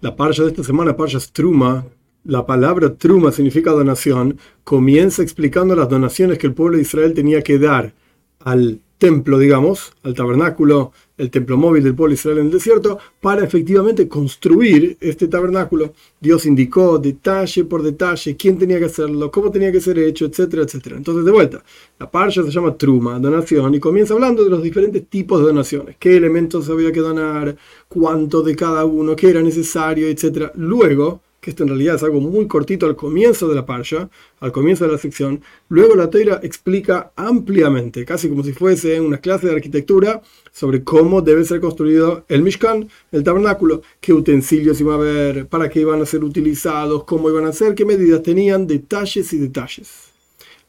La parsha de esta semana, parsha Truma, la palabra Truma significa donación, comienza explicando las donaciones que el pueblo de Israel tenía que dar al templo, digamos, al tabernáculo, el templo móvil del pueblo Israel en el desierto, para efectivamente construir este tabernáculo. Dios indicó detalle por detalle quién tenía que hacerlo, cómo tenía que ser hecho, etcétera, etcétera. Entonces, de vuelta, la parsha se llama Truma, donación, y comienza hablando de los diferentes tipos de donaciones, qué elementos había que donar, cuánto de cada uno, qué era necesario, etcétera. Luego, que esto en realidad es algo muy cortito al comienzo de la parsha, al comienzo de la sección, luego la Teira explica ampliamente, casi como si fuese una clase de arquitectura, sobre cómo debe ser construido el Mishkan, el tabernáculo, qué utensilios iba a haber, para qué iban a ser utilizados, cómo iban a ser, qué medidas tenían, detalles y detalles.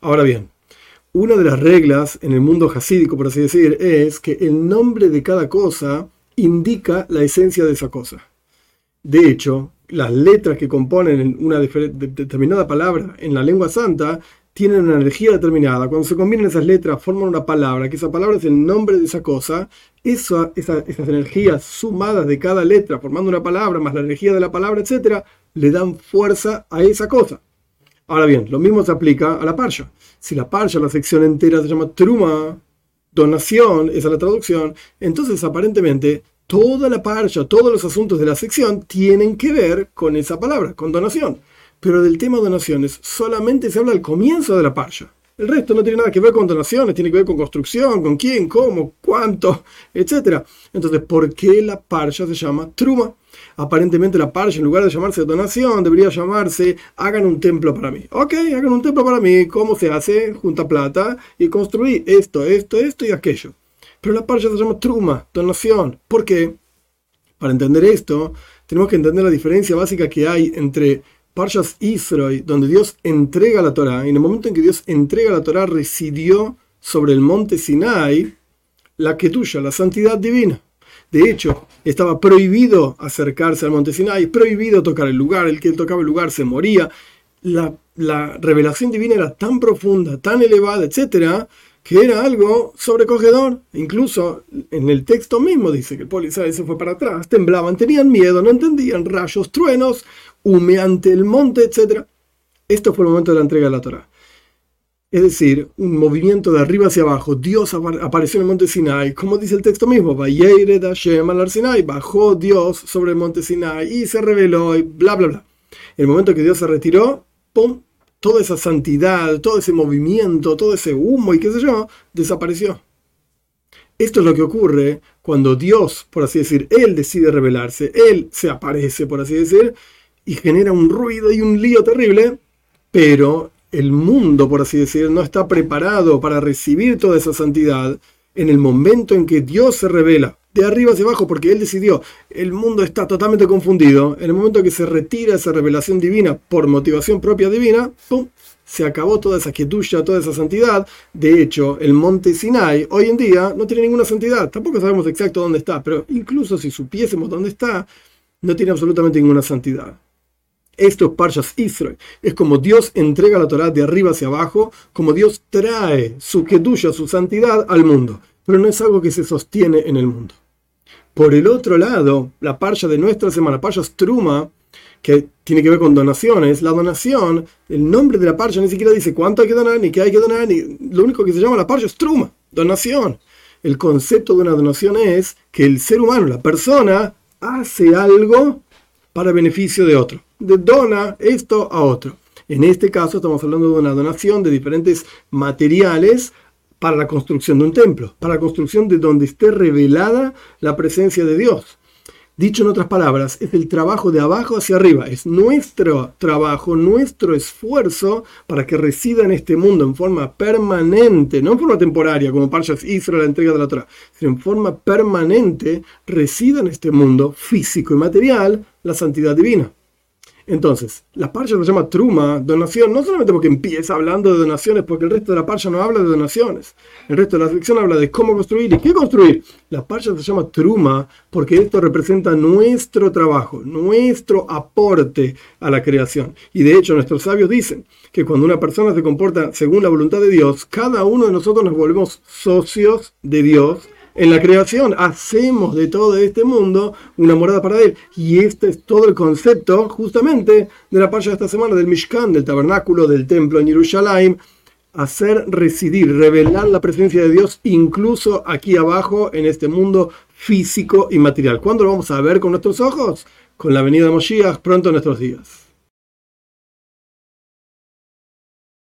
Ahora bien, una de las reglas en el mundo hasídico, por así decir, es que el nombre de cada cosa indica la esencia de esa cosa. De hecho, las letras que componen una determinada palabra en la lengua santa tienen una energía determinada. Cuando se combinan esas letras, forman una palabra, que esa palabra es el nombre de esa cosa. Eso, esas energías sumadas de cada letra, formando una palabra, más la energía de la palabra, etc., le dan fuerza a esa cosa. Ahora bien, lo mismo se aplica a la parsha. Si la parsha, la sección entera, se llama truma, donación, esa es la traducción, entonces aparentemente toda la parsha, todos los asuntos de la sección tienen que ver con esa palabra, con donación. Pero del tema donaciones solamente se habla al comienzo de la parsha. El resto no tiene nada que ver con donaciones, tiene que ver con construcción, con quién, cómo, cuánto, etc. Entonces, ¿por qué la parsha se llama truma? Aparentemente la parsha, en lugar de llamarse donación, debería llamarse hagan un templo para mí. Ok, hagan un templo para mí. ¿Cómo se hace? Junta plata y construir esto, esto, esto y aquello. Pero la parsha se llama truma, donación. ¿Por qué? Para entender esto, tenemos que entender la diferencia básica que hay entre Parshas Israel, donde Dios entrega la Torah, en el momento en que Dios entrega la Torah residió sobre el monte Sinai la tuya, la santidad divina. De hecho, estaba prohibido acercarse al monte Sinai, prohibido tocar el lugar, el que tocaba el lugar se moría. La, la revelación divina era tan profunda, tan elevada, etcétera, que era algo sobrecogedor. Incluso en el texto mismo dice que el policía se fue para atrás, temblaban, tenían miedo, no entendían, rayos, truenos, humeante el monte, etc. Esto fue el momento de la entrega de la Torah. Es decir, un movimiento de arriba hacia abajo. Dios apareció en el monte Sinai, como dice el texto mismo, Sinai, bajó Dios sobre el monte Sinai y se reveló y bla bla bla. El momento que Dios se retiró, ¡pum! Toda esa santidad, todo ese movimiento, todo ese humo y qué sé yo, desapareció. Esto es lo que ocurre cuando Dios, por así decir, Él decide revelarse, Él se aparece, por así decir, y genera un ruido y un lío terrible, pero el mundo, por así decir, no está preparado para recibir toda esa santidad en el momento en que Dios se revela de arriba hacia abajo, porque él decidió, el mundo está totalmente confundido, en el momento que se retira esa revelación divina por motivación propia divina, ¡pum! se acabó toda esa quietud, toda esa santidad. De hecho, el monte Sinai hoy en día no tiene ninguna santidad, tampoco sabemos exacto dónde está, pero incluso si supiésemos dónde está, no tiene absolutamente ninguna santidad. Esto es Parshas Israel. Es como Dios entrega la Torah de arriba hacia abajo, como Dios trae su kedusha, su santidad al mundo pero no es algo que se sostiene en el mundo. Por el otro lado, la parsha de nuestra semana, parsha Struma, que tiene que ver con donaciones, la donación, el nombre de la parsha ni siquiera dice cuánto hay que donar, ni qué hay que donar, ni lo único que se llama la parsha es Truma, donación. El concepto de una donación es que el ser humano, la persona, hace algo para beneficio de otro. De dona esto a otro. En este caso estamos hablando de una donación de diferentes materiales para la construcción de un templo, para la construcción de donde esté revelada la presencia de Dios. Dicho en otras palabras, es el trabajo de abajo hacia arriba, es nuestro trabajo, nuestro esfuerzo para que resida en este mundo en forma permanente, no en forma temporaria, como Parshas Israel, la entrega de la Torah, sino en forma permanente, resida en este mundo físico y material la santidad divina. Entonces, la parsha se llama Truma, donación, no solamente porque empieza hablando de donaciones, porque el resto de la parsha no habla de donaciones. El resto de la sección habla de cómo construir y qué construir. La parsha se llama Truma porque esto representa nuestro trabajo, nuestro aporte a la creación. Y de hecho, nuestros sabios dicen que cuando una persona se comporta según la voluntad de Dios, cada uno de nosotros nos volvemos socios de Dios en la creación, hacemos de todo este mundo una morada para él. Y este es todo el concepto justamente de la paja de esta semana del Mishkan, del tabernáculo, del templo en Jerusalén hacer residir, revelar la presencia de Dios incluso aquí abajo en este mundo físico y material. ¿Cuándo lo vamos a ver con nuestros ojos? Con la venida de Moshiach pronto en nuestros días.